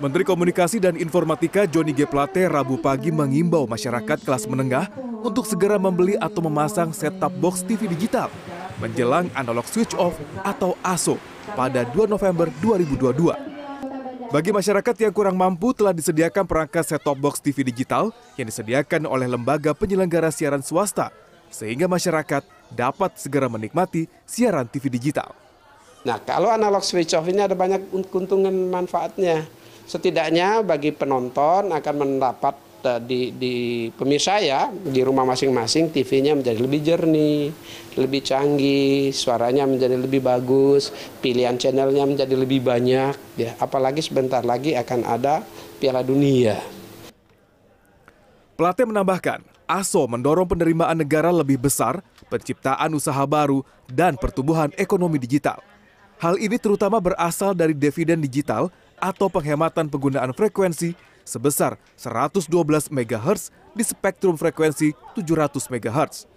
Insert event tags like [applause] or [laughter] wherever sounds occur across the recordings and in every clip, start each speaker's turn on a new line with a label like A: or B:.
A: Menteri Komunikasi dan Informatika Johnny G. Plate Rabu pagi mengimbau masyarakat kelas menengah untuk segera membeli atau memasang set-top box TV digital menjelang analog switch off atau ASO pada 2 November 2022. Bagi masyarakat yang kurang mampu telah disediakan perangkat set-top box TV digital yang disediakan oleh lembaga penyelenggara siaran swasta sehingga masyarakat dapat segera menikmati siaran TV digital.
B: Nah, kalau analog switch off ini ada banyak keuntungan manfaatnya setidaknya bagi penonton akan mendapat eh, di, di pemirsa ya di rumah masing-masing TV-nya menjadi lebih jernih, lebih canggih, suaranya menjadi lebih bagus, pilihan channelnya menjadi lebih banyak ya. Apalagi sebentar lagi akan ada Piala Dunia.
A: Plate menambahkan, ASO mendorong penerimaan negara lebih besar, penciptaan usaha baru, dan pertumbuhan ekonomi digital. Hal ini terutama berasal dari dividen digital atau penghematan penggunaan frekuensi sebesar 112 MHz di spektrum frekuensi 700 MHz.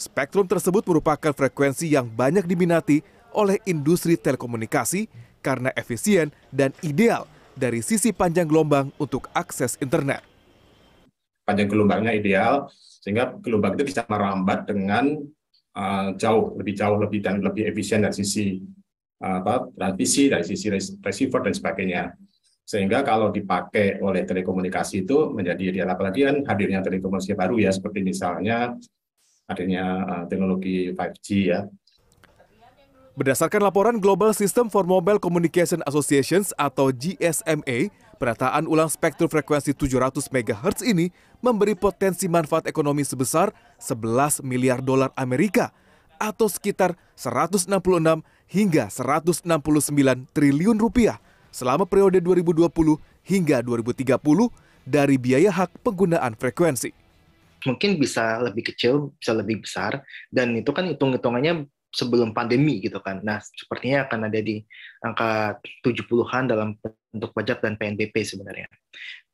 A: Spektrum tersebut merupakan frekuensi yang banyak diminati oleh industri telekomunikasi karena efisien dan ideal dari sisi panjang gelombang untuk akses internet.
C: Panjang gelombangnya ideal, sehingga gelombang itu bisa merambat dengan uh, jauh, lebih jauh, lebih dan lebih efisien dari sisi apa transmisi dari sisi receiver dan sebagainya sehingga kalau dipakai oleh telekomunikasi itu menjadi ideal apalagi kan hadirnya telekomunikasi baru ya seperti misalnya adanya uh, teknologi 5G ya.
A: Berdasarkan laporan Global System for Mobile Communication Associations atau GSMA, penataan ulang spektrum frekuensi 700 MHz ini memberi potensi manfaat ekonomi sebesar 11 miliar dolar Amerika atau sekitar 166 hingga 169 triliun rupiah selama periode 2020 hingga 2030 dari biaya hak penggunaan frekuensi.
D: Mungkin bisa lebih kecil, bisa lebih besar, dan itu kan hitung-hitungannya sebelum pandemi gitu kan. Nah, sepertinya akan ada di angka 70-an dalam bentuk pajak dan PNBP sebenarnya.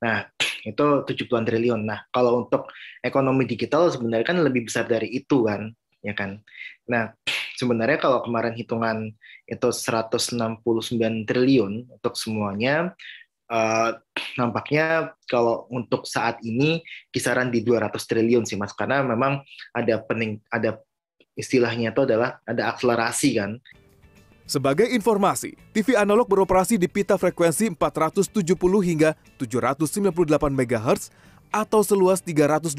D: Nah, [clears throat] itu 70-an triliun. Nah, kalau untuk ekonomi digital sebenarnya kan lebih besar dari itu kan, ya kan. Nah, sebenarnya kalau kemarin hitungan itu 169 triliun untuk semuanya, uh, nampaknya kalau untuk saat ini kisaran di 200 triliun sih Mas, karena memang ada pening, ada istilahnya itu adalah ada akselerasi kan.
A: Sebagai informasi, TV analog beroperasi di pita frekuensi 470 hingga 798 MHz atau seluas 328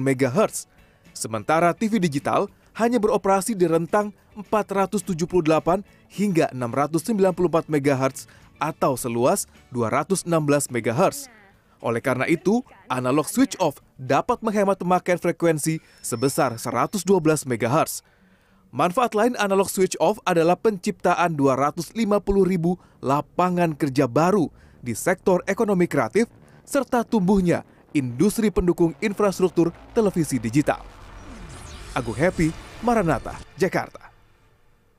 A: MHz. Sementara TV digital hanya beroperasi di rentang 478 hingga 694 MHz atau seluas 216 MHz. Oleh karena itu, analog switch off dapat menghemat pemakaian frekuensi sebesar 112 MHz. Manfaat lain analog switch off adalah penciptaan 250 ribu lapangan kerja baru di sektor ekonomi kreatif serta tumbuhnya industri pendukung infrastruktur televisi digital. Agung Happy, Maranatha, Jakarta.